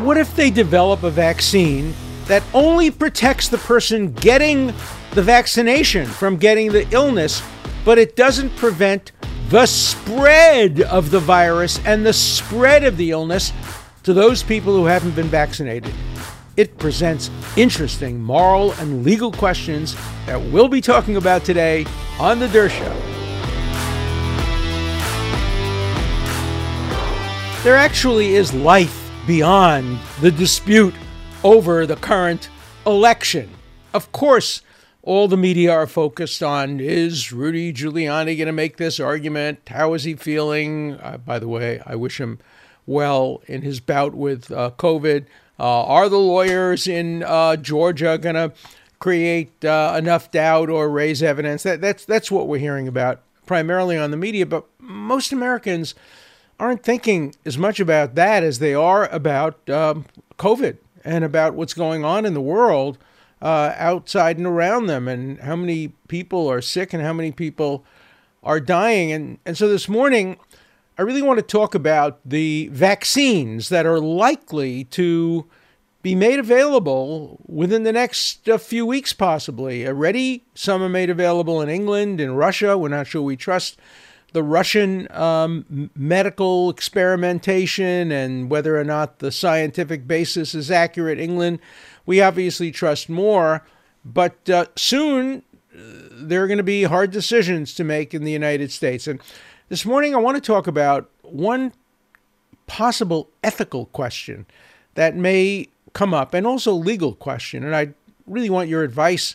What if they develop a vaccine that only protects the person getting the vaccination from getting the illness, but it doesn't prevent the spread of the virus and the spread of the illness to those people who haven't been vaccinated? It presents interesting moral and legal questions that we'll be talking about today on The Dershow. Show. There actually is life beyond the dispute over the current election. Of course, all the media are focused on is Rudy Giuliani going to make this argument? How is he feeling? Uh, by the way, I wish him well in his bout with uh, COVID. Uh, are the lawyers in uh, Georgia going to create uh, enough doubt or raise evidence? That, that's that's what we're hearing about primarily on the media. But most Americans aren't thinking as much about that as they are about um, COVID and about what's going on in the world uh, outside and around them, and how many people are sick and how many people are dying. And and so this morning, I really want to talk about the vaccines that are likely to be made available within the next uh, few weeks, possibly. Already, some are made available in England, in Russia. We're not sure we trust the Russian um, medical experimentation and whether or not the scientific basis is accurate. England, we obviously trust more, but uh, soon uh, there are going to be hard decisions to make in the United States. And this morning, I want to talk about one possible ethical question that may come up and also legal question. And I really want your advice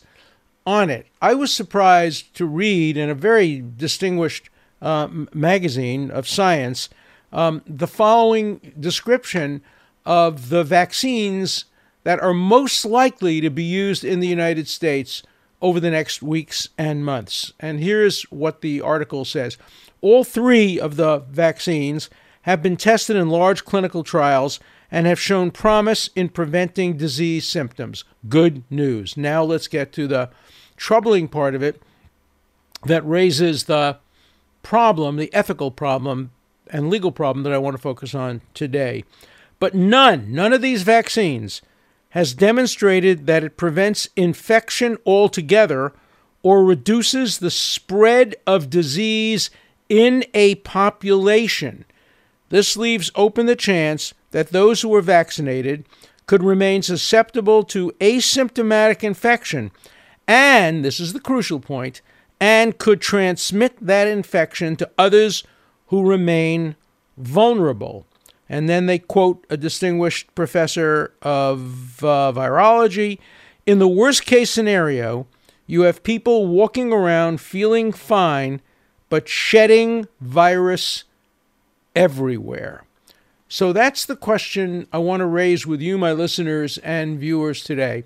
on it. I was surprised to read in a very distinguished uh, magazine of science um, the following description of the vaccines that are most likely to be used in the United States over the next weeks and months. And here's what the article says All three of the vaccines have been tested in large clinical trials and have shown promise in preventing disease symptoms. Good news. Now let's get to the troubling part of it that raises the problem, the ethical problem and legal problem that I want to focus on today. But none, none of these vaccines has demonstrated that it prevents infection altogether or reduces the spread of disease in a population. This leaves open the chance that those who are vaccinated could remain susceptible to asymptomatic infection. And this is the crucial point and could transmit that infection to others who remain vulnerable. And then they quote a distinguished professor of uh, virology. In the worst case scenario, you have people walking around feeling fine, but shedding virus everywhere. So that's the question I want to raise with you, my listeners and viewers today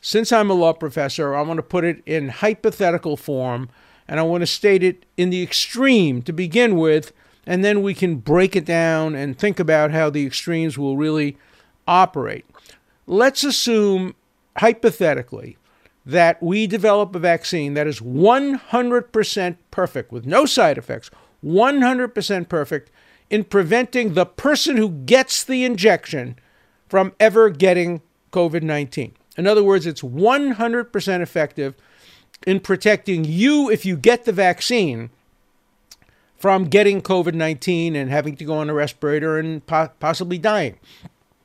since I'm a law professor, I want to put it in hypothetical form and I want to state it in the extreme to begin with, and then we can break it down and think about how the extremes will really operate. Let's assume, hypothetically, that we develop a vaccine that is 100% perfect with no side effects, 100% perfect in preventing the person who gets the injection from ever getting COVID 19. In other words, it's 100% effective in protecting you if you get the vaccine from getting COVID 19 and having to go on a respirator and po- possibly dying.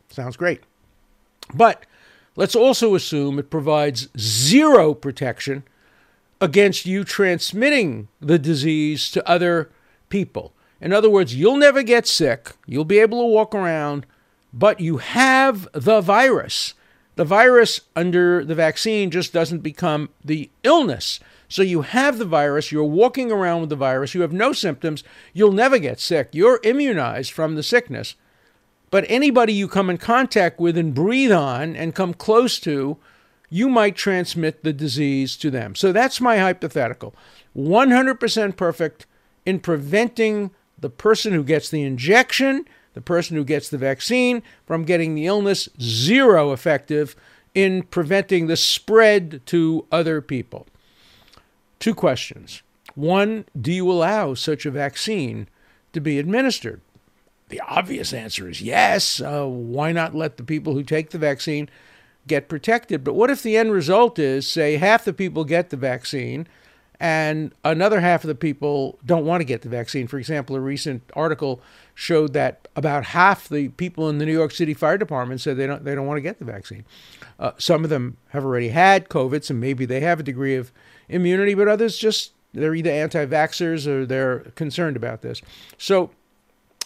Sounds great. But let's also assume it provides zero protection against you transmitting the disease to other people. In other words, you'll never get sick, you'll be able to walk around, but you have the virus. The virus under the vaccine just doesn't become the illness. So you have the virus, you're walking around with the virus, you have no symptoms, you'll never get sick. You're immunized from the sickness. But anybody you come in contact with and breathe on and come close to, you might transmit the disease to them. So that's my hypothetical. 100% perfect in preventing the person who gets the injection the person who gets the vaccine from getting the illness, zero effective in preventing the spread to other people. Two questions. One, do you allow such a vaccine to be administered? the obvious answer is yes. Uh, why not let the people who take the vaccine get protected? But what if the end result is, say, half the people get the vaccine and another half of the people don't want to get the vaccine? For example, a recent article showed that about half the people in the New York City Fire Department said they don't they don't want to get the vaccine. Uh, some of them have already had COVID, so maybe they have a degree of immunity, but others just they're either anti-vaxxers or they're concerned about this. So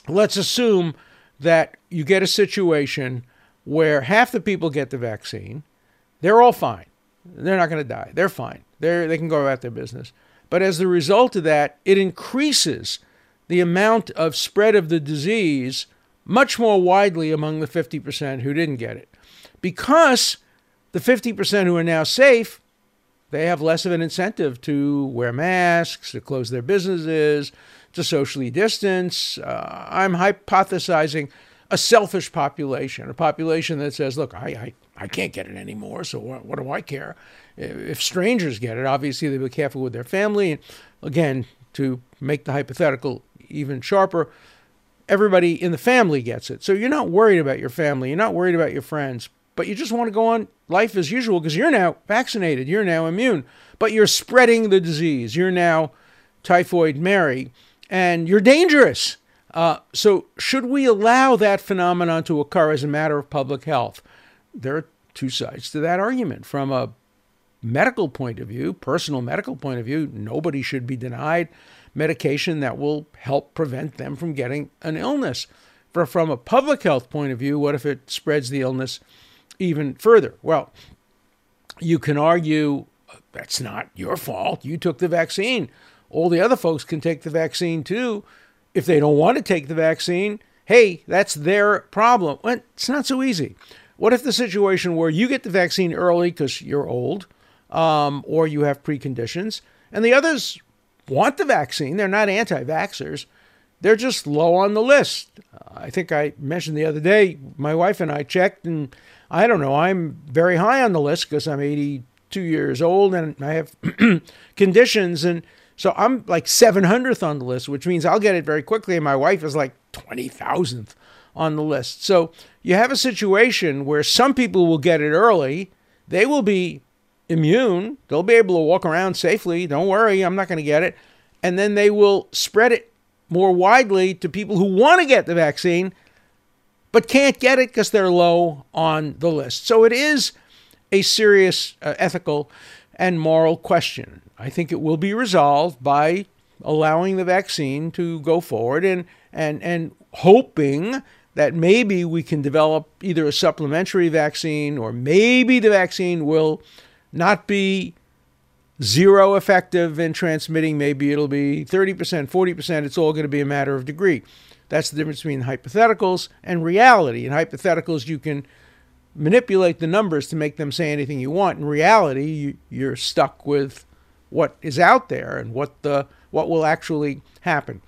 let's assume that you get a situation where half the people get the vaccine, they're all fine. They're not going to die. They're fine. They're, they can go about their business. But as the result of that, it increases the amount of spread of the disease much more widely among the 50% who didn't get it. Because the 50% who are now safe, they have less of an incentive to wear masks, to close their businesses, to socially distance. Uh, I'm hypothesizing a selfish population, a population that says, look, I, I, I can't get it anymore, so what, what do I care? If strangers get it, obviously they'll be careful with their family. And again, to make the hypothetical even sharper, everybody in the family gets it. So you're not worried about your family, you're not worried about your friends, but you just want to go on life as usual because you're now vaccinated, you're now immune, but you're spreading the disease. You're now typhoid Mary, and you're dangerous. Uh, so, should we allow that phenomenon to occur as a matter of public health? There are two sides to that argument. From a medical point of view, personal medical point of view, nobody should be denied medication that will help prevent them from getting an illness. For, from a public health point of view, what if it spreads the illness even further? Well, you can argue that's not your fault. You took the vaccine. All the other folks can take the vaccine too. If they don't want to take the vaccine, hey, that's their problem. Well, it's not so easy. What if the situation where you get the vaccine early because you're old um, or you have preconditions, and the others want the vaccine. They're not anti vaxxers, they're just low on the list. I think I mentioned the other day, my wife and I checked, and I don't know, I'm very high on the list because I'm 82 years old and I have conditions. And so I'm like 700th on the list, which means I'll get it very quickly. And my wife is like 20,000th on the list. So you have a situation where some people will get it early. They will be immune. They'll be able to walk around safely. Don't worry, I'm not going to get it. And then they will spread it more widely to people who want to get the vaccine but can't get it because they're low on the list. So it is a serious uh, ethical and moral question. I think it will be resolved by allowing the vaccine to go forward and and and hoping that maybe we can develop either a supplementary vaccine or maybe the vaccine will not be zero effective in transmitting. Maybe it'll be 30%, 40%. It's all going to be a matter of degree. That's the difference between hypotheticals and reality. In hypotheticals, you can manipulate the numbers to make them say anything you want. In reality, you, are stuck with what is out there and what the what will actually happen.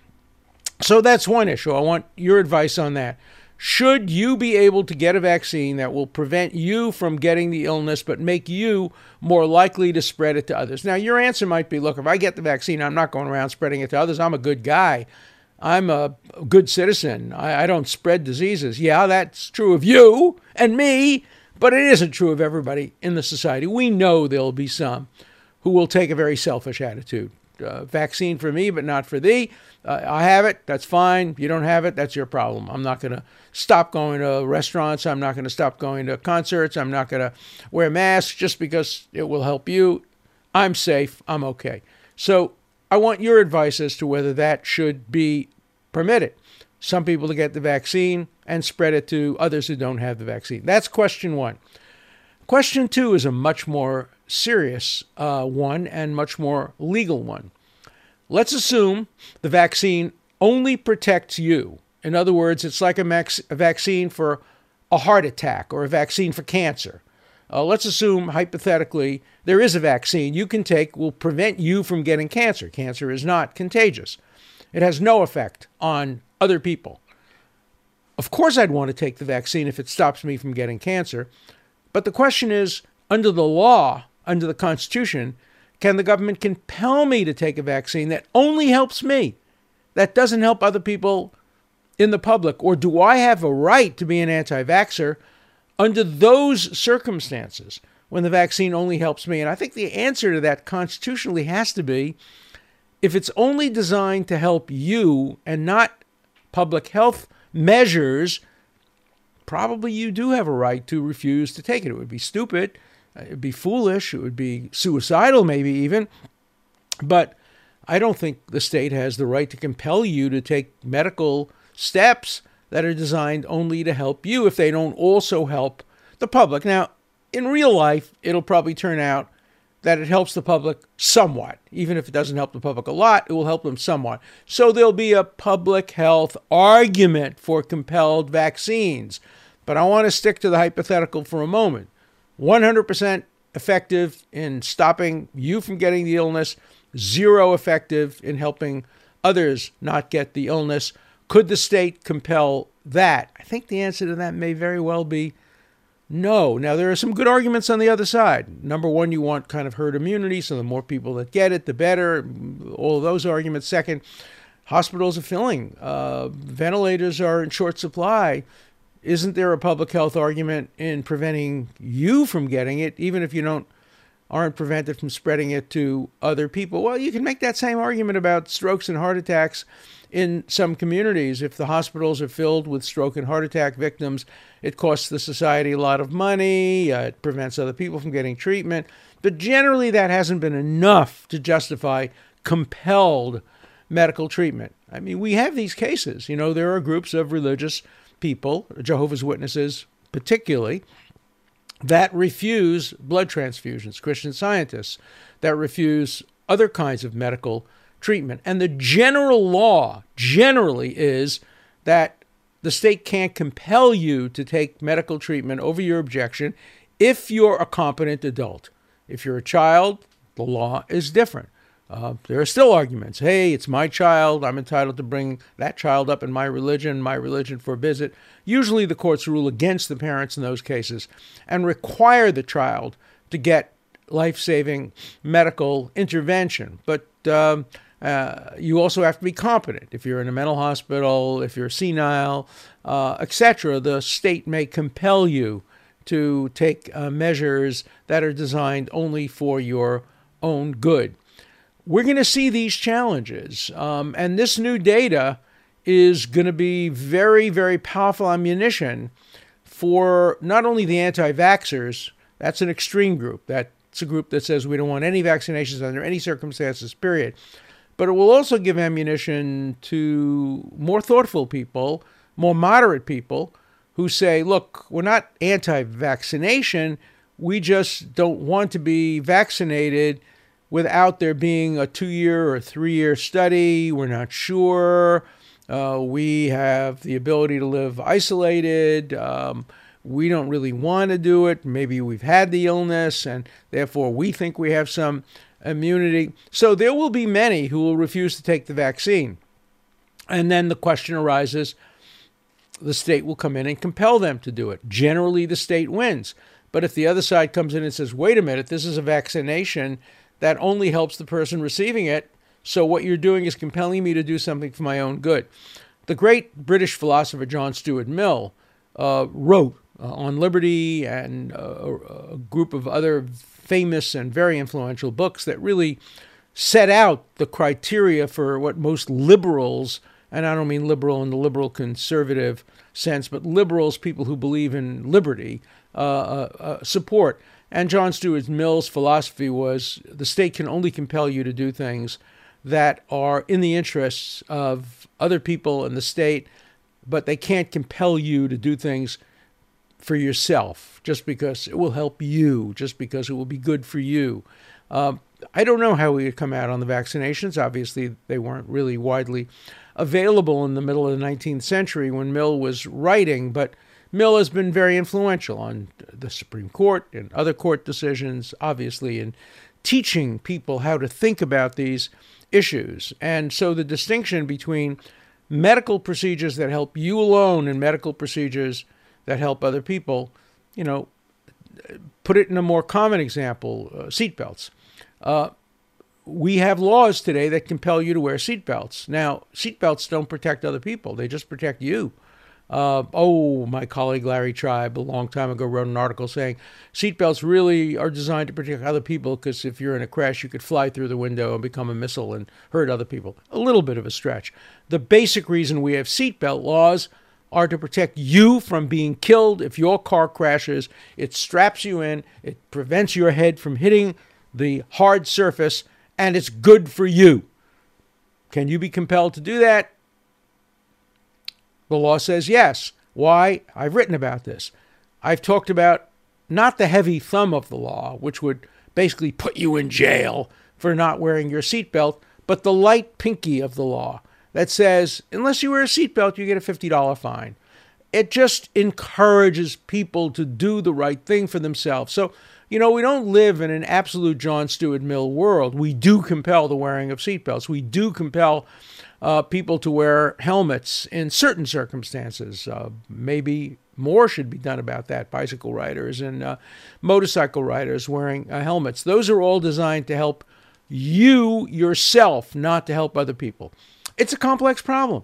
So that's one issue. I want your advice on that. Should you be able to get a vaccine that will prevent you from getting the illness but make you more likely to spread it to others? Now, your answer might be look, if I get the vaccine, I'm not going around spreading it to others. I'm a good guy. I'm a good citizen. I, I don't spread diseases. Yeah, that's true of you and me, but it isn't true of everybody in the society. We know there'll be some who will take a very selfish attitude. Uh, vaccine for me, but not for thee. Uh, I have it. That's fine. You don't have it. That's your problem. I'm not going to stop going to restaurants. I'm not going to stop going to concerts. I'm not going to wear masks just because it will help you. I'm safe. I'm okay. So I want your advice as to whether that should be permitted. Some people to get the vaccine and spread it to others who don't have the vaccine. That's question one. Question two is a much more serious uh, one and much more legal one. Let's assume the vaccine only protects you. In other words, it's like a, max- a vaccine for a heart attack or a vaccine for cancer. Uh, let's assume, hypothetically, there is a vaccine you can take will prevent you from getting cancer. Cancer is not contagious, it has no effect on other people. Of course, I'd want to take the vaccine if it stops me from getting cancer. But the question is under the law, under the Constitution, can the government compel me to take a vaccine that only helps me, that doesn't help other people in the public, or do I have a right to be an anti vaxxer under those circumstances when the vaccine only helps me? And I think the answer to that constitutionally has to be if it's only designed to help you and not public health measures, probably you do have a right to refuse to take it. It would be stupid, it would be foolish, it would be suicidal, maybe even. But I don't think the state has the right to compel you to take medical steps that are designed only to help you if they don't also help the public. Now, in real life, it'll probably turn out that it helps the public somewhat. Even if it doesn't help the public a lot, it will help them somewhat. So there'll be a public health argument for compelled vaccines. But I want to stick to the hypothetical for a moment. 100% effective in stopping you from getting the illness, zero effective in helping others not get the illness. Could the state compel that? I think the answer to that may very well be no. Now, there are some good arguments on the other side. Number one, you want kind of herd immunity, so the more people that get it, the better. All of those arguments. Second, hospitals are filling, uh, ventilators are in short supply. Isn't there a public health argument in preventing you from getting it, even if you don't aren't prevented from spreading it to other people? Well, you can make that same argument about strokes and heart attacks in some communities, if the hospitals are filled with stroke and heart attack victims, it costs the society a lot of money, uh, it prevents other people from getting treatment. But generally, that hasn't been enough to justify compelled medical treatment. I mean, we have these cases. You know, there are groups of religious people, Jehovah's Witnesses particularly, that refuse blood transfusions, Christian scientists that refuse other kinds of medical treatment. And the general law generally is that the state can't compel you to take medical treatment over your objection if you're a competent adult. If you're a child, the law is different. Uh, there are still arguments. Hey, it's my child. I'm entitled to bring that child up in my religion. My religion forbids it. Usually, the courts rule against the parents in those cases and require the child to get life saving medical intervention. But um, uh, you also have to be competent. If you're in a mental hospital, if you're senile, uh, etc., the state may compel you to take uh, measures that are designed only for your own good. We're going to see these challenges, um, and this new data is going to be very, very powerful ammunition for not only the anti vaxxers, that's an extreme group. That's a group that says we don't want any vaccinations under any circumstances, period but it will also give ammunition to more thoughtful people, more moderate people who say, look, we're not anti vaccination. We just don't want to be vaccinated without there being a two year or three year study. We're not sure. Uh, we have the ability to live isolated. Um, we don't really want to do it. Maybe we've had the illness and therefore we think we have some immunity. So there will be many who will refuse to take the vaccine. And then the question arises the state will come in and compel them to do it. Generally, the state wins. But if the other side comes in and says, wait a minute, this is a vaccination that only helps the person receiving it, so what you're doing is compelling me to do something for my own good. The great British philosopher John Stuart Mill uh, wrote uh, on liberty and uh, a group of other famous and very influential books that really set out the criteria for what most liberals, and I don't mean liberal in the liberal conservative sense, but liberals, people who believe in liberty, uh, uh, uh, support. And John Stuart Mill's philosophy was the state can only compel you to do things that are in the interests of other people in the state, but they can't compel you to do things for yourself just because it will help you, just because it will be good for you. Uh, I don't know how we would come out on the vaccinations. Obviously, they weren't really widely available in the middle of the 19th century when Mill was writing, but Mill has been very influential on the Supreme Court and other court decisions, obviously, in teaching people how to think about these issues. And so the distinction between medical procedures that help you alone and medical procedures that help other people, you know, put it in a more common example, uh, seatbelts. Uh, we have laws today that compel you to wear seatbelts. Now, seatbelts don't protect other people, they just protect you. Uh, oh, my colleague Larry Tribe a long time ago wrote an article saying seatbelts really are designed to protect other people because if you're in a crash, you could fly through the window and become a missile and hurt other people. A little bit of a stretch. The basic reason we have seatbelt laws are to protect you from being killed if your car crashes. It straps you in, it prevents your head from hitting the hard surface, and it's good for you. Can you be compelled to do that? The law says yes. Why? I've written about this. I've talked about not the heavy thumb of the law, which would basically put you in jail for not wearing your seatbelt, but the light pinky of the law that says unless you wear a seatbelt, you get a $50 fine. It just encourages people to do the right thing for themselves. So, you know, we don't live in an absolute John Stuart Mill world. We do compel the wearing of seatbelts. We do compel uh, people to wear helmets in certain circumstances. Uh, maybe more should be done about that. Bicycle riders and uh, motorcycle riders wearing uh, helmets. Those are all designed to help you yourself, not to help other people. It's a complex problem.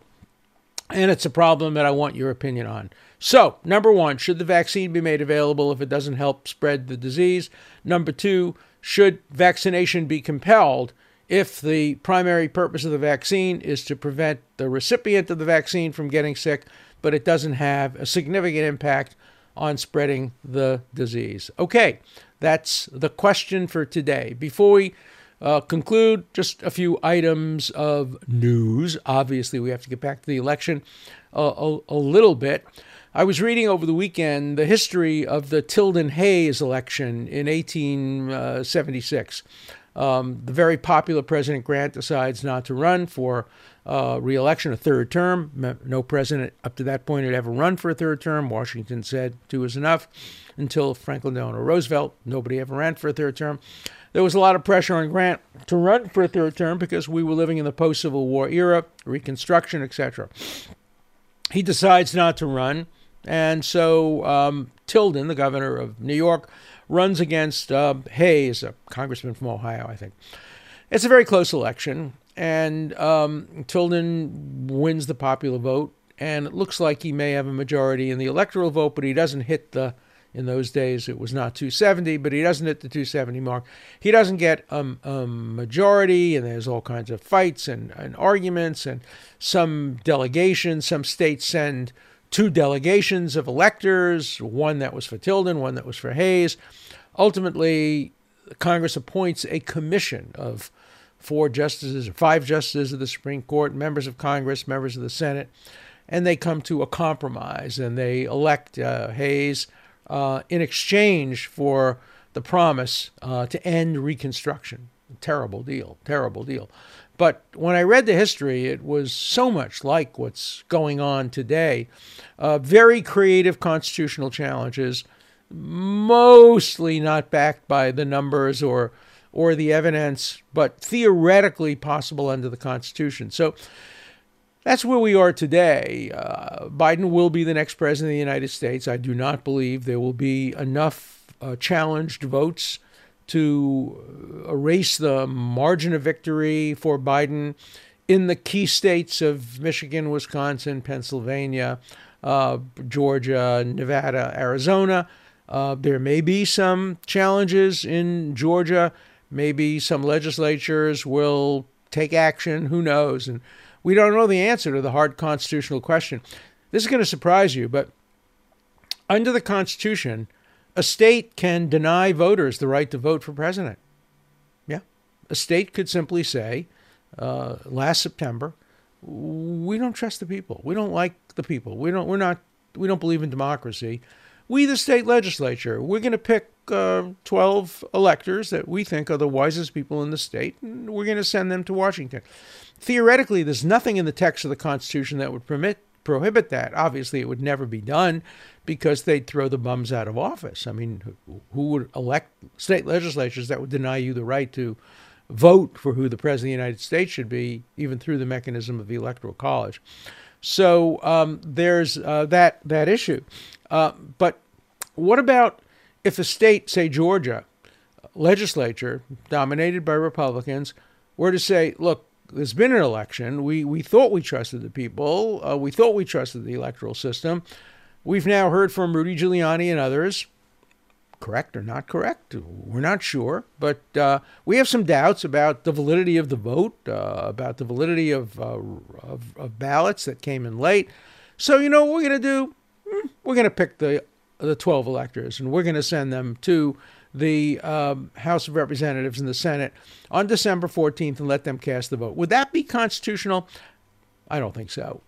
And it's a problem that I want your opinion on. So, number one, should the vaccine be made available if it doesn't help spread the disease? Number two, should vaccination be compelled if the primary purpose of the vaccine is to prevent the recipient of the vaccine from getting sick, but it doesn't have a significant impact on spreading the disease. Okay, that's the question for today. Before we uh, conclude, just a few items of news. Obviously, we have to get back to the election uh, a, a little bit. I was reading over the weekend the history of the Tilden Hayes election in 1876. Um, the very popular President Grant decides not to run for uh, reelection, a third term. No president up to that point had ever run for a third term. Washington said two is enough until Franklin Delano Roosevelt. Nobody ever ran for a third term. There was a lot of pressure on Grant to run for a third term because we were living in the post Civil War era, Reconstruction, etc. He decides not to run. And so um, Tilden, the governor of New York, runs against uh, Hayes, a congressman from Ohio, I think. It's a very close election, and um, Tilden wins the popular vote, and it looks like he may have a majority in the electoral vote, but he doesn't hit the. In those days, it was not 270, but he doesn't hit the 270 mark. He doesn't get a, a majority, and there's all kinds of fights and, and arguments, and some delegations, some states send two delegations of electors, one that was for Tilden, one that was for Hayes. Ultimately, Congress appoints a commission of four justices, or five justices of the Supreme Court, members of Congress, members of the Senate, and they come to a compromise and they elect uh, Hayes uh, in exchange for the promise uh, to end Reconstruction. Terrible deal, terrible deal. But when I read the history, it was so much like what's going on today. Uh, very creative constitutional challenges, mostly not backed by the numbers or or the evidence, but theoretically possible under the Constitution. So that's where we are today. Uh, Biden will be the next president of the United States. I do not believe there will be enough uh, challenged votes to erase the margin of victory for Biden in the key states of Michigan, Wisconsin, Pennsylvania, uh, Georgia, Nevada, Arizona. Uh, there may be some challenges in Georgia. Maybe some legislatures will take action. Who knows? And we don't know the answer to the hard constitutional question. This is going to surprise you, but under the Constitution, a state can deny voters the right to vote for president. Yeah. A state could simply say, uh, last September, we don't trust the people. We don't like the people. We don't. We're not. We don't believe in democracy. We, the state legislature, we're going to pick uh, 12 electors that we think are the wisest people in the state, and we're going to send them to Washington. Theoretically, there's nothing in the text of the Constitution that would permit prohibit that. Obviously, it would never be done because they'd throw the bums out of office. I mean, who would elect state legislatures that would deny you the right to vote for who the president of the United States should be, even through the mechanism of the Electoral College? So um, there's uh, that that issue. Uh, but what about if a state, say Georgia, legislature dominated by Republicans, were to say, look, there's been an election. We, we thought we trusted the people. Uh, we thought we trusted the electoral system. We've now heard from Rudy Giuliani and others. Correct or not correct? We're not sure. But uh, we have some doubts about the validity of the vote, uh, about the validity of, uh, of, of, ballots that came in late. So, you know what we're going to do? Hmm, we're going to pick the, the 12 electors and we're going to send them to the um, House of Representatives and the Senate on December 14th and let them cast the vote. Would that be constitutional? I don't think so.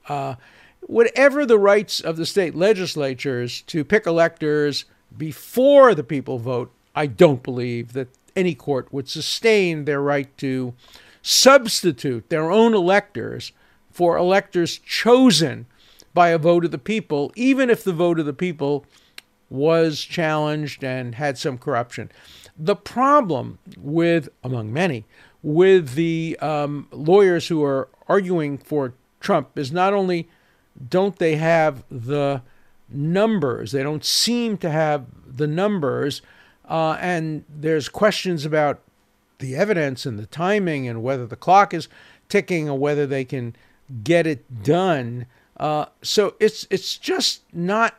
Whatever the rights of the state legislatures to pick electors before the people vote, I don't believe that any court would sustain their right to substitute their own electors for electors chosen by a vote of the people, even if the vote of the people was challenged and had some corruption. The problem with, among many, with the um, lawyers who are arguing for Trump is not only don't they have the numbers, they don't seem to have the numbers, uh, and there's questions about the evidence and the timing and whether the clock is ticking or whether they can get it done. Uh, so it's it's just not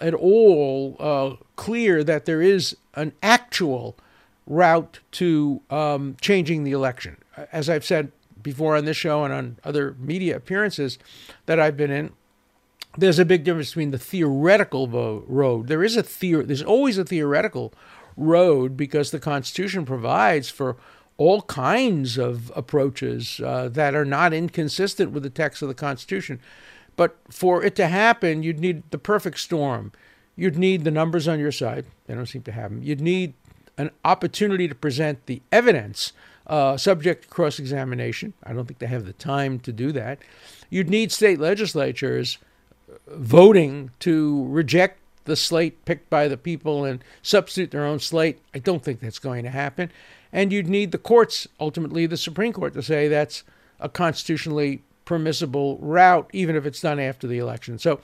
at all uh, clear that there is an actual route to um, changing the election. As I've said before on this show and on other media appearances that I've been in, there's a big difference between the theoretical road. There is a theory. There's always a theoretical road because the Constitution provides for all kinds of approaches uh, that are not inconsistent with the text of the Constitution. But for it to happen, you'd need the perfect storm. You'd need the numbers on your side. They don't seem to have them. You'd need an opportunity to present the evidence uh, subject to cross examination. I don't think they have the time to do that. You'd need state legislatures voting to reject the slate picked by the people and substitute their own slate. I don't think that's going to happen. And you'd need the courts, ultimately the Supreme Court, to say that's a constitutionally permissible route, even if it's done after the election. So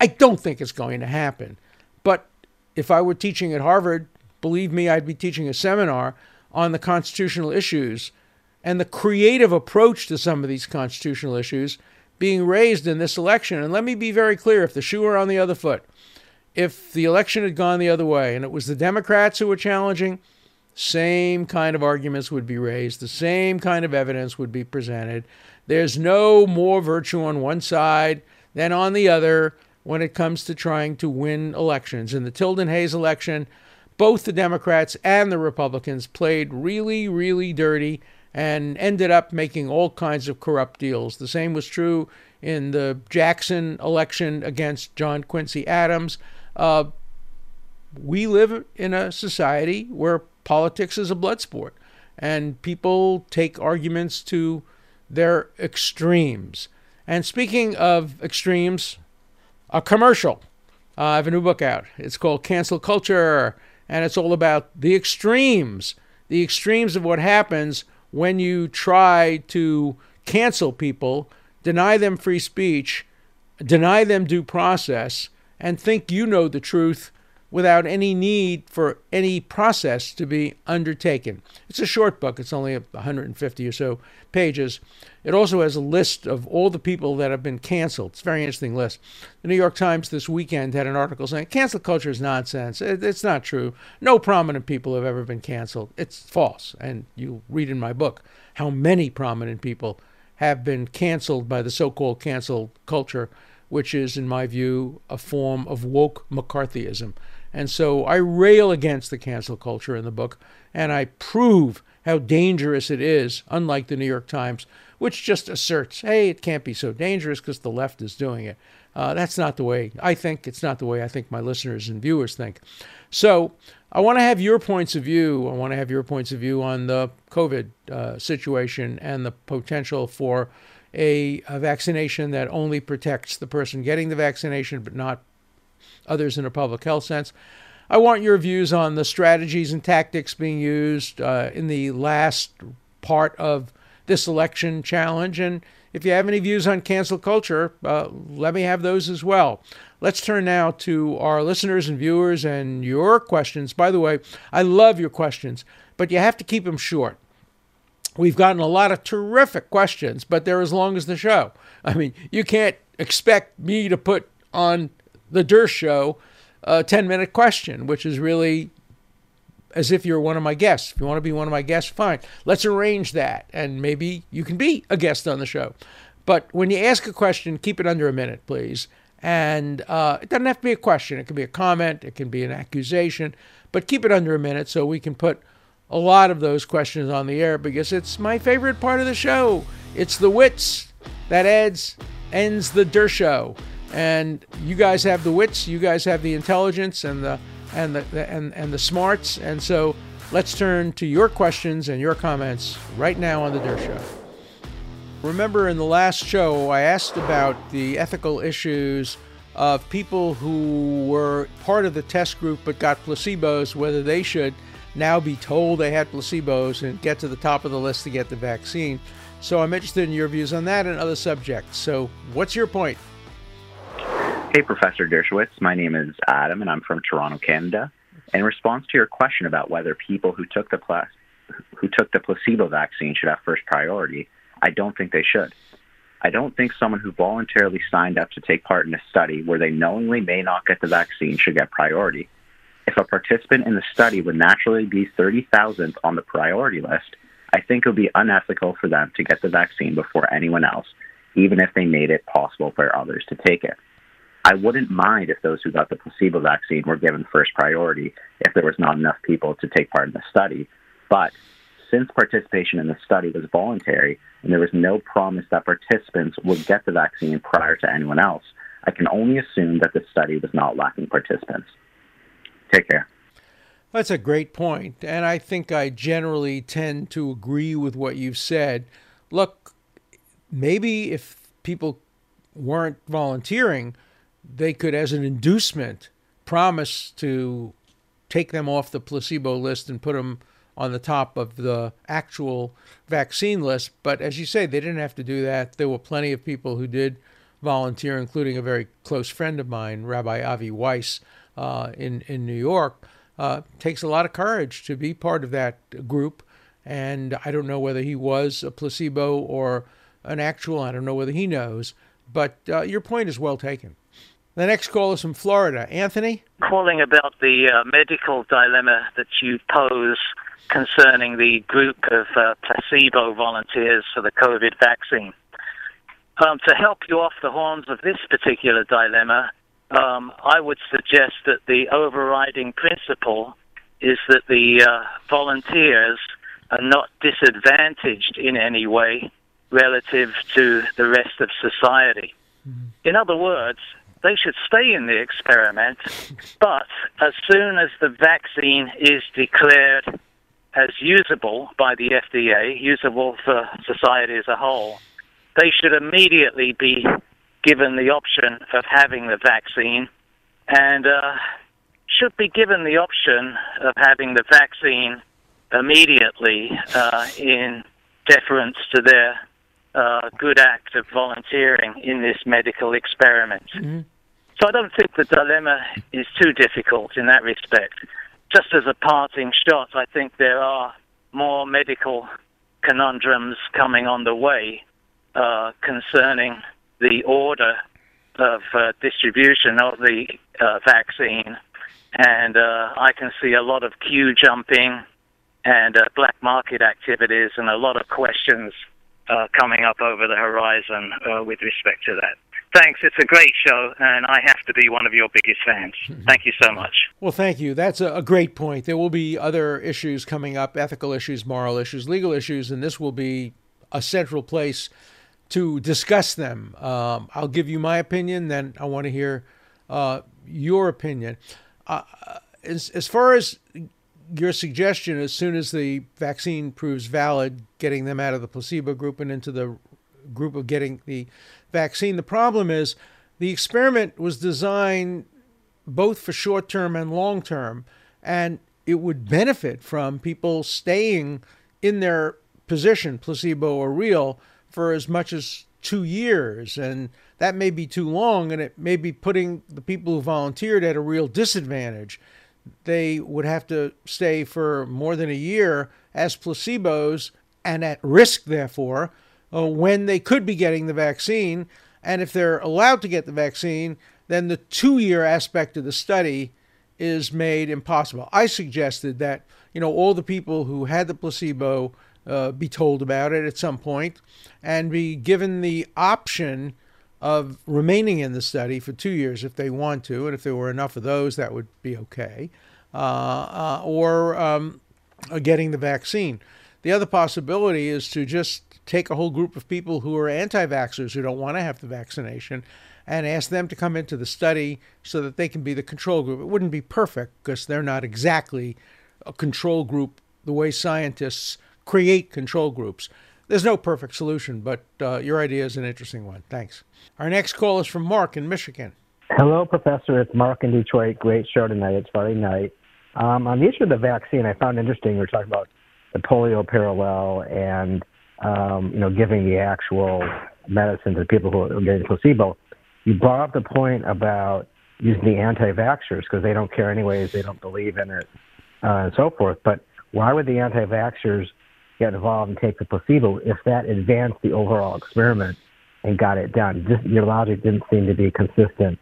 I don't think it's going to happen. But if I were teaching at Harvard, believe me, I'd be teaching a seminar on the constitutional issues and the creative approach to some of these constitutional issues being raised in this election. And let me be very clear if the shoe were on the other foot, if the election had gone the other way and it was the Democrats who were challenging, same kind of arguments would be raised, the same kind of evidence would be presented. There's no more virtue on one side than on the other when it comes to trying to win elections. In the Tilden Hayes election, both the Democrats and the Republicans played really, really dirty and ended up making all kinds of corrupt deals. The same was true in the Jackson election against John Quincy Adams. Uh, we live in a society where politics is a blood sport, and people take arguments to their extremes. And speaking of extremes, a commercial. Uh, I have a new book out. It's called Cancel Culture, and it's all about the extremes, the extremes of what happens when you try to cancel people, deny them free speech, deny them due process, and think you know the truth without any need for any process to be undertaken. It's a short book, it's only 150 or so pages. It also has a list of all the people that have been canceled. It's a very interesting list. The New York Times this weekend had an article saying cancel culture is nonsense. It's not true. No prominent people have ever been canceled. It's false. And you read in my book how many prominent people have been canceled by the so called cancel culture, which is, in my view, a form of woke McCarthyism. And so I rail against the cancel culture in the book, and I prove how dangerous it is, unlike the New York Times, which just asserts, hey, it can't be so dangerous because the left is doing it. Uh, that's not the way I think. It's not the way I think my listeners and viewers think. So I want to have your points of view. I want to have your points of view on the COVID uh, situation and the potential for a, a vaccination that only protects the person getting the vaccination but not others in a public health sense. I want your views on the strategies and tactics being used uh, in the last part of this election challenge. And if you have any views on cancel culture, uh, let me have those as well. Let's turn now to our listeners and viewers and your questions. By the way, I love your questions, but you have to keep them short. We've gotten a lot of terrific questions, but they're as long as the show. I mean, you can't expect me to put on the Dershow show a 10 minute question, which is really as if you're one of my guests. If you want to be one of my guests, fine. Let's arrange that, and maybe you can be a guest on the show. But when you ask a question, keep it under a minute, please. And uh, it doesn't have to be a question, it can be a comment, it can be an accusation, but keep it under a minute so we can put a lot of those questions on the air because it's my favorite part of the show. It's the wits that adds ends the Dershow. And you guys have the wits, you guys have the intelligence and the and the, the and, and the smarts. And so let's turn to your questions and your comments right now on the Dershow. Remember in the last show, I asked about the ethical issues of people who were part of the test group but got placebos, whether they should now be told they had placebos and get to the top of the list to get the vaccine. So I'm interested in your views on that and other subjects. So, what's your point? Hey, Professor Dershowitz. My name is Adam, and I'm from Toronto, Canada. In response to your question about whether people who took the pla- who took the placebo vaccine should have first priority, I don't think they should. I don't think someone who voluntarily signed up to take part in a study where they knowingly may not get the vaccine should get priority. If a participant in the study would naturally be 30,000th on the priority list, I think it would be unethical for them to get the vaccine before anyone else, even if they made it possible for others to take it. I wouldn't mind if those who got the placebo vaccine were given first priority if there was not enough people to take part in the study. But since participation in the study was voluntary and there was no promise that participants would get the vaccine prior to anyone else, I can only assume that the study was not lacking participants. Take care. That's a great point, and I think I generally tend to agree with what you've said. Look, maybe if people weren't volunteering, they could, as an inducement, promise to take them off the placebo list and put them on the top of the actual vaccine list. But as you say, they didn't have to do that. There were plenty of people who did volunteer, including a very close friend of mine, Rabbi Avi Weiss uh, in, in New York. Uh, takes a lot of courage to be part of that group. And I don't know whether he was a placebo or an actual, I don't know whether he knows. But uh, your point is well taken. The next call is from Florida. Anthony? Calling about the uh, medical dilemma that you pose concerning the group of uh, placebo volunteers for the COVID vaccine. Um, to help you off the horns of this particular dilemma, um, I would suggest that the overriding principle is that the uh, volunteers are not disadvantaged in any way relative to the rest of society. Mm-hmm. In other words, they should stay in the experiment, but as soon as the vaccine is declared as usable by the FDA, usable for society as a whole, they should immediately be given the option of having the vaccine and uh, should be given the option of having the vaccine immediately uh, in deference to their uh, good act of volunteering in this medical experiment. Mm-hmm. So I don't think the dilemma is too difficult in that respect. Just as a parting shot, I think there are more medical conundrums coming on the way uh, concerning the order of uh, distribution of the uh, vaccine. And uh, I can see a lot of queue jumping and uh, black market activities and a lot of questions uh, coming up over the horizon with respect to that. Thanks. It's a great show, and I have to be one of your biggest fans. Thank you so much. Well, thank you. That's a, great point. There will be other issues coming up ethical issues, moral issues, legal issues, and this will be a central place to discuss them. Um, I'll give you my opinion, then I want to hear uh, your opinion. Uh, as, as far as your suggestion, as soon as the vaccine proves valid, getting them out of the placebo group and into the group of getting the vaccine. The problem is the experiment was designed both for short term and long term, and it would benefit from people staying in their position, placebo or real, for as much as two years. And that may be too long, and it may be putting the people who volunteered at a real disadvantage. They would have to stay for more than a year as placebos and at risk, therefore, uh, when they could be getting the vaccine. And if they're allowed to get the vaccine, then the two year aspect of the study is made impossible. I suggested that you know all the people who had the placebo uh, be told about it at some point and be given the option of remaining in the study for two years if they want to, and if there were enough of those, that would be okay, uh, uh, or um, uh, getting the vaccine. The other possibility is to just take a whole group of people who are anti vaxxers who don't want to have the vaccination and ask them to come into the study so that they can be the control group. It wouldn't be perfect because they're not exactly a control group the way scientists create control groups. There's no perfect solution, but uh, your idea is an interesting one. Thanks. Our next call is from Mark in Michigan. Hello, Professor. It's Mark in Detroit. Great show tonight. It's Friday night. Um, on the issue of the vaccine, I found interesting. We are talking about the polio parallel and um, you know giving the actual medicine to the people who are getting placebo. You brought up the point about using the anti-vaxxers because they don't care anyways. They don't believe in it uh, and so forth. But why would the anti-vaxxers get involved and take the placebo if that advanced the overall experiment and got it done? Your logic didn't seem to be consistent.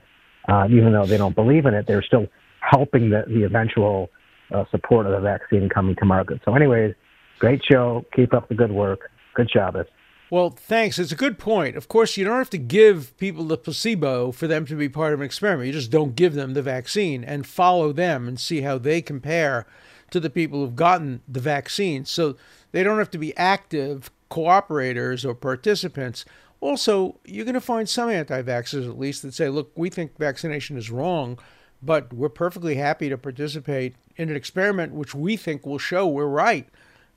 Uh, even though they don't believe in it, they're still helping the, the eventual uh, support of the vaccine coming to market. So, anyways, great show. Keep up the good work. Good Shabbos. Well, thanks. It's a good point. Of course, you don't have to give people the placebo for them to be part of an experiment. You just don't give them the vaccine and follow them and see how they compare to the people who've gotten the vaccine. So they don't have to be active cooperators or participants. Also, you're going to find some anti vaxxers, at least, that say, look, we think vaccination is wrong, but we're perfectly happy to participate in an experiment which we think will show we're right.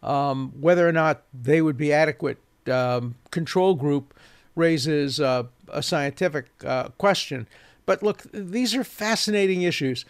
Um, whether or not they would be adequate um, control group raises uh, a scientific uh, question. But look, these are fascinating issues.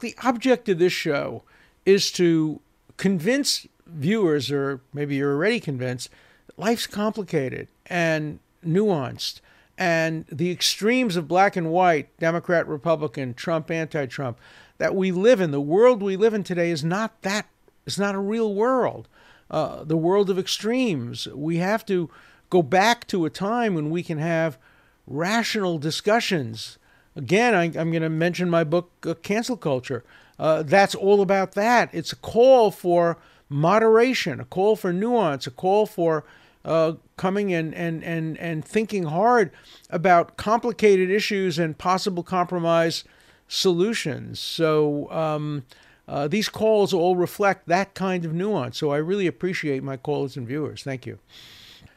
The object of this show is to convince viewers, or maybe you're already convinced, that life's complicated and nuanced. And the extremes of black and white, Democrat, Republican, Trump, anti Trump, that we live in, the world we live in today is not that, it's not a real world uh, the world of extremes. We have to go back to a time when we can have rational discussions. Again, I, am going to mention my book, uh, Cancel Culture. Uh, that's all about that. It's a call for moderation, a call for nuance, a call for uh, coming and, and, and, and thinking hard about complicated issues and possible compromise solutions. So, um, uh, these calls all reflect that kind of nuance. So I really appreciate my callers and viewers. Thank you.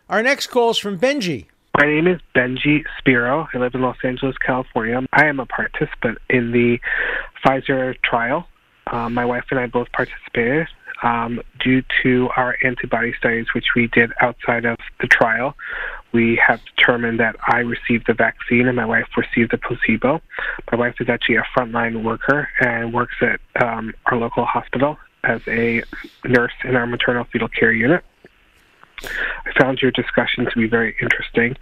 Our next call is from Benji. My name is Benji Spiro. I live in Los Angeles, California. I am a participant in the Pfizer trial. Uh, my wife and I both participated. Um, due to our antibody studies, which we did outside of the trial, we have determined that I received the vaccine and my wife received the placebo. My wife is actually a frontline worker and works at um, our local hospital as a nurse in our maternal fetal care unit. I found your discussion to be very interesting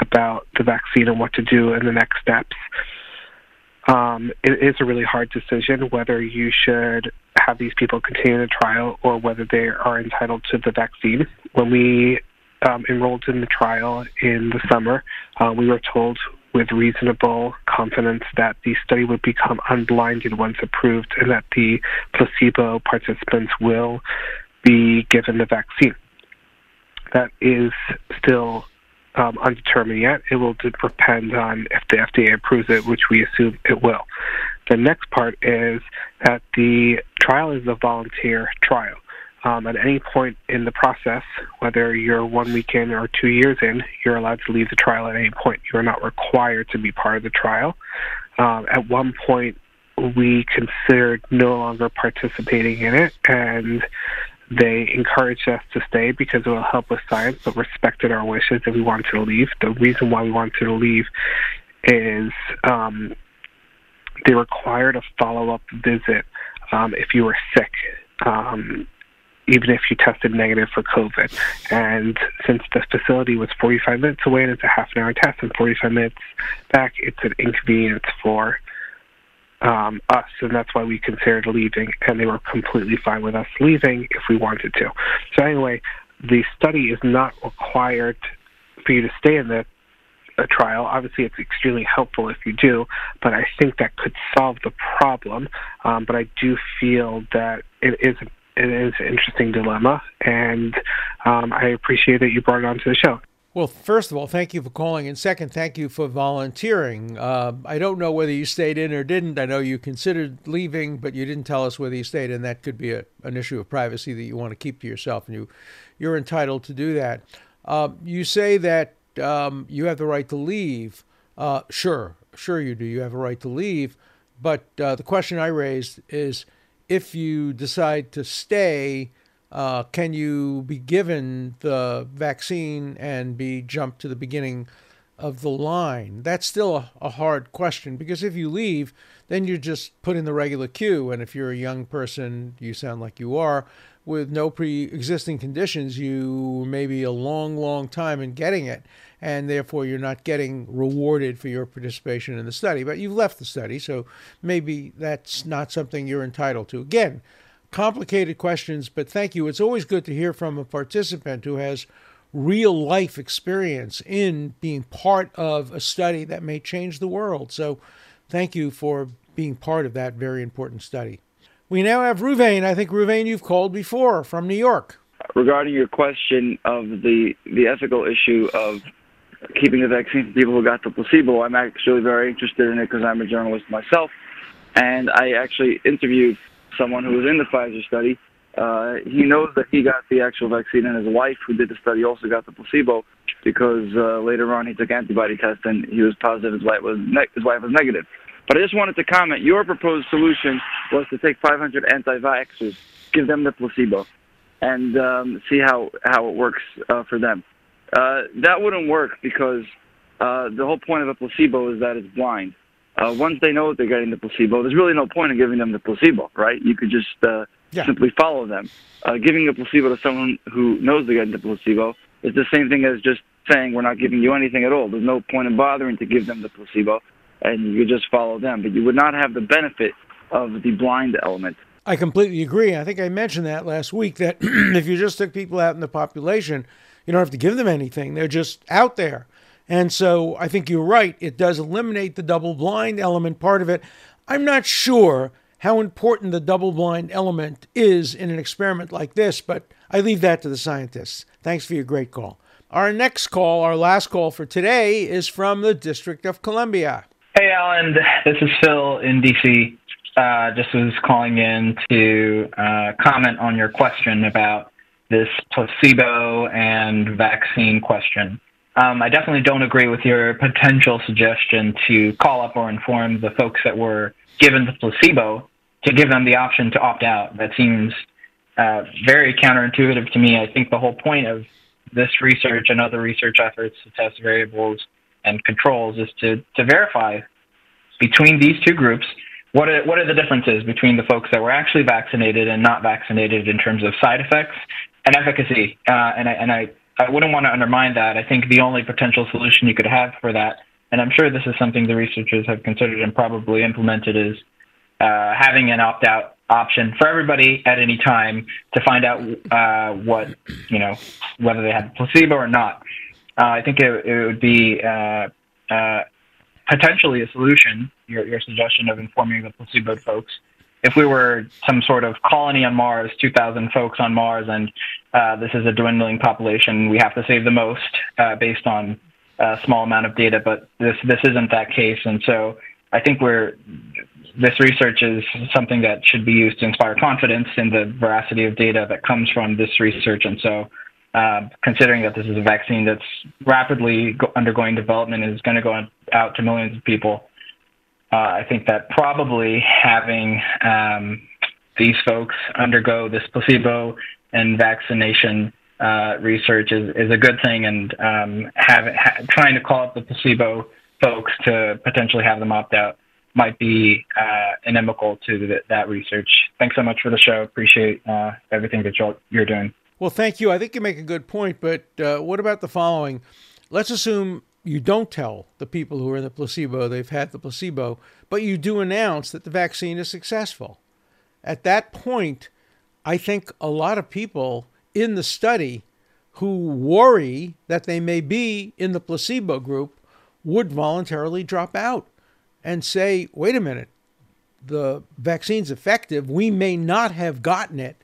about the vaccine and what to do in the next steps. Um, it is a really hard decision whether you should have these people continue the trial or whether they are entitled to the vaccine. When we um, enrolled in the trial in the summer, uh, we were told with reasonable confidence that the study would become unblinded once approved and that the placebo participants will be given the vaccine. That is still um, undetermined yet. It will depend on if the FDA approves it, which we assume it will. The next part is that the trial is a volunteer trial um, at any point in the process, whether you're one week in or two years in, you're allowed to leave the trial at any point. You are not required to be part of the trial. Um, at one point, we considered no longer participating in it, and they encouraged us to stay because it will help with science, but respected our wishes and we wanted to leave. The reason why we wanted to leave is um, they required a follow up visit um, if you were sick. Um, even if you tested negative for COVID. And since the facility was 45 minutes away and it's a half an hour test and 45 minutes back, it's an inconvenience for um, us, and that's why we considered leaving. And they were completely fine with us leaving if we wanted to. So anyway, the study is not required for you to stay in the a trial. Obviously, it's extremely helpful if you do, but I think that could solve the problem. Um, but I do feel that it is it is an interesting dilemma, and um, I appreciate that you brought it onto the show. Well, first of all, thank you for calling, and second, thank you for volunteering. Uh, I don't know whether you stayed in or didn't. I know you considered leaving, but you didn't tell us whether you stayed, and that could be a, an issue of privacy that you want to keep to yourself, and you you're entitled to do that. Uh, you say that um, you have the right to leave. Uh, sure, sure you do. You have a right to leave, but uh, the question I raised is, if you decide to stay uh, can you be given the vaccine and be jumped to the beginning of the line? That's still a, a, hard question because if you leave, then you're just put in the regular queue. And if you're a young person, you sound like you are, with no pre existing conditions, you may be a long, long time in getting it. And therefore, you're not getting rewarded for your participation in the study. But you've left the study, so maybe that's not something you're entitled to. Again, complicated questions, but thank you. It's always good to hear from a participant who has real life experience in being part of a study that may change the world. So thank you for being part of that very important study. We now have Ruvain. I think Ruvain, you've called before from New York. Regarding your question of the the ethical issue of keeping the vaccine for people who got the placebo, I'm actually very interested in it because I'm a journalist myself, and I actually interviewed someone who was in the Pfizer study. Uh, he knows that he got the actual vaccine, and his wife, who did the study, also got the placebo because uh, later on he took antibody test and he was positive his wife was ne- his wife was negative. But I just wanted to comment. Your proposed solution was to take 500 anti-vaxxers, give them the placebo, and um, see how how it works uh, for them. Uh, that wouldn't work because uh, the whole point of a placebo is that it's blind uh, once they know that they're getting the placebo, there's really no point in giving them the placebo, right? You could just uh, yeah. simply follow them. Uh, giving a placebo to someone who knows they're getting the placebo is the same thing as just saying we're not giving you anything at all. There's no point in bothering to give them the placebo, and you just follow them. But you would not have the benefit of the blind element. I completely agree. I think I mentioned that last week that if you just took people out in the population, you don't have to give them anything. They're just out there. And so I think you're right. It does eliminate the double blind element part of it. I'm not sure how important the double blind element is in an experiment like this, but I leave that to the scientists. Thanks for your great call. Our next call, our last call for today, is from the District of Columbia. Hey, Alan. This is Phil in DC. Uh, just was calling in to uh, comment on your question about this placebo and vaccine question. Um, I definitely don't agree with your potential suggestion to call up or inform the folks that were given the placebo to give them the option to opt out. That seems uh, very counterintuitive to me. I think the whole point of this research and other research efforts to test variables and controls is to, to verify between these two groups what are, what are the differences between the folks that were actually vaccinated and not vaccinated in terms of side effects and efficacy. Uh, and I, and I I wouldn't want to undermine that. I think the only potential solution you could have for that, and I'm sure this is something the researchers have considered and probably implemented, is uh, having an opt-out option for everybody at any time to find out uh, what you know whether they had placebo or not. Uh, I think it, it would be uh, uh, potentially a solution. Your, your suggestion of informing the placebo folks if we were some sort of colony on Mars, 2,000 folks on Mars, and uh, this is a dwindling population, we have to save the most uh, based on a small amount of data. But this this isn't that case, and so I think we're this research is something that should be used to inspire confidence in the veracity of data that comes from this research, and so. Uh, considering that this is a vaccine that's rapidly undergoing development and is going to go out to millions of people, uh, I think that probably having um, these folks undergo this placebo and vaccination uh, research is, is a good thing, and um, have, ha- trying to call up the placebo folks to potentially have them opt out might be uh, inimical to the, that research. Thanks so much for the show. Appreciate uh, everything that you're, you're doing. Well, thank you. I think you make a good point, but uh, what about the following? Let's assume you don't tell the people who are in the placebo they've had the placebo, but you do announce that the vaccine is successful. At that point, I think a lot of people in the study who worry that they may be in the placebo group would voluntarily drop out and say, wait a minute, the vaccine's effective. We may not have gotten it.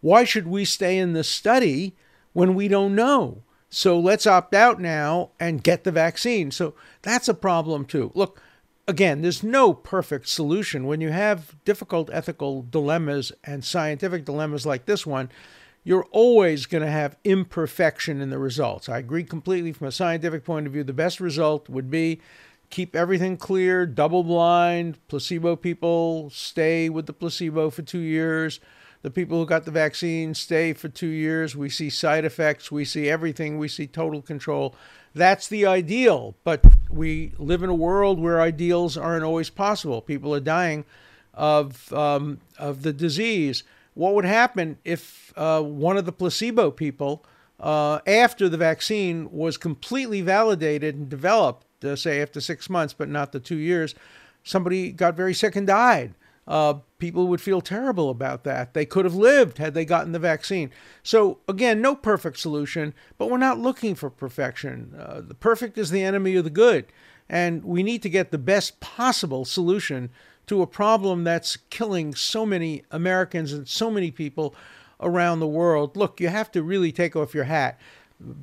Why should we stay in the study when we don't know? So let's opt out now and get the vaccine. So that's a problem too. Look, again, there's no perfect solution. When you have difficult ethical dilemmas and scientific dilemmas like this one, you're always going to have imperfection in the results. I agree completely from a scientific point of view. The best result would be keep everything clear, double blind, placebo people stay with the placebo for two years. The people who got the vaccine stay for two years. We see side effects, we see everything, we see total control. That's the ideal, but we live in a world where ideals aren't always possible. People are dying of um, of the disease. What would happen if uh, one of the placebo people, uh, after the vaccine was completely validated and developed, uh, say after six months, but not the two years, somebody got very sick and died? Uh, people would feel terrible about that. They could have lived had they gotten the vaccine. So, again, no perfect solution, but we're not looking for perfection. Uh, the perfect is the enemy of the good. And we need to get the best possible solution to a problem that's killing so many Americans and so many people around the world. Look, you have to really take off your hat.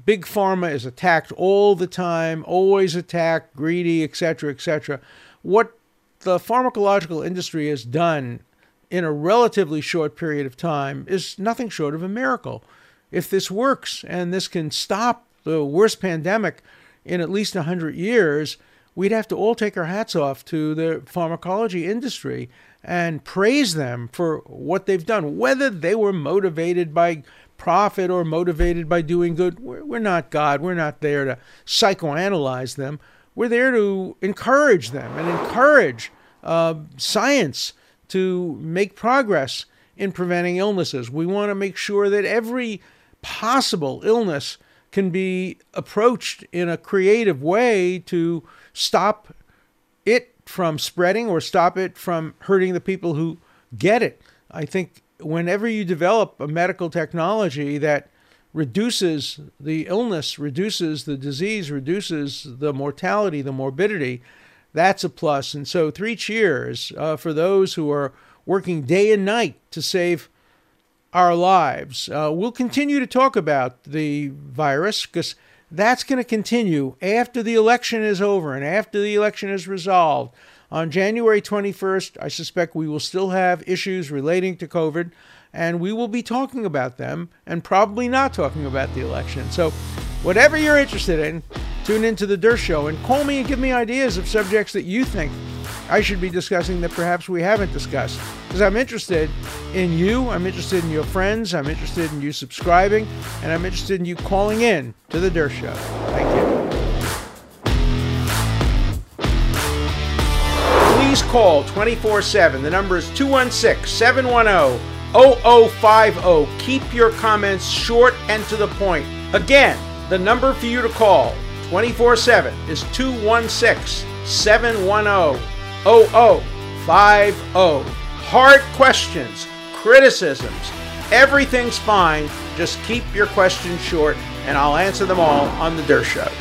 Big pharma is attacked all the time, always attacked, greedy, etc., etc. What the pharmacological industry has done in a relatively short period of time is nothing short of a miracle. If this works and this can stop the worst pandemic in at least 100 years, we'd have to all take our hats off to the pharmacology industry and praise them for what they've done, whether they were motivated by profit or motivated by doing good. We're, not God. We're not there to psychoanalyze them. We're there to encourage them and encourage uh, science to make progress in preventing illnesses. We want to make sure that every possible illness can be approached in a creative way to stop it from spreading or stop it from hurting the people who get it. I think whenever you develop a medical technology that reduces the illness, reduces the disease, reduces the mortality, the morbidity, that's a plus. And so, three cheers uh, for those who are working day and night to save our lives. Uh, we'll continue to talk about the virus because that's going to continue after the election is over and after the election is resolved. On January 21st, I suspect we will still have issues relating to COVID, and we will be talking about them and probably not talking about the election. So, whatever you're interested in, tune into The Dershow and call me and give me ideas of subjects that you think I should be discussing that perhaps we haven't discussed. Because I'm interested in you, I'm interested in your friends, I'm interested in you subscribing, and I'm interested in you calling in to The Dershow. Thank you. Please call 24 7. The number is 216 710 0050. Keep your comments short and to the point. Again, the number for you to call 24 7 is 216 710 0050. Hard questions, criticisms, everything's fine. Just keep your questions short, and I'll answer them all on The Dershow.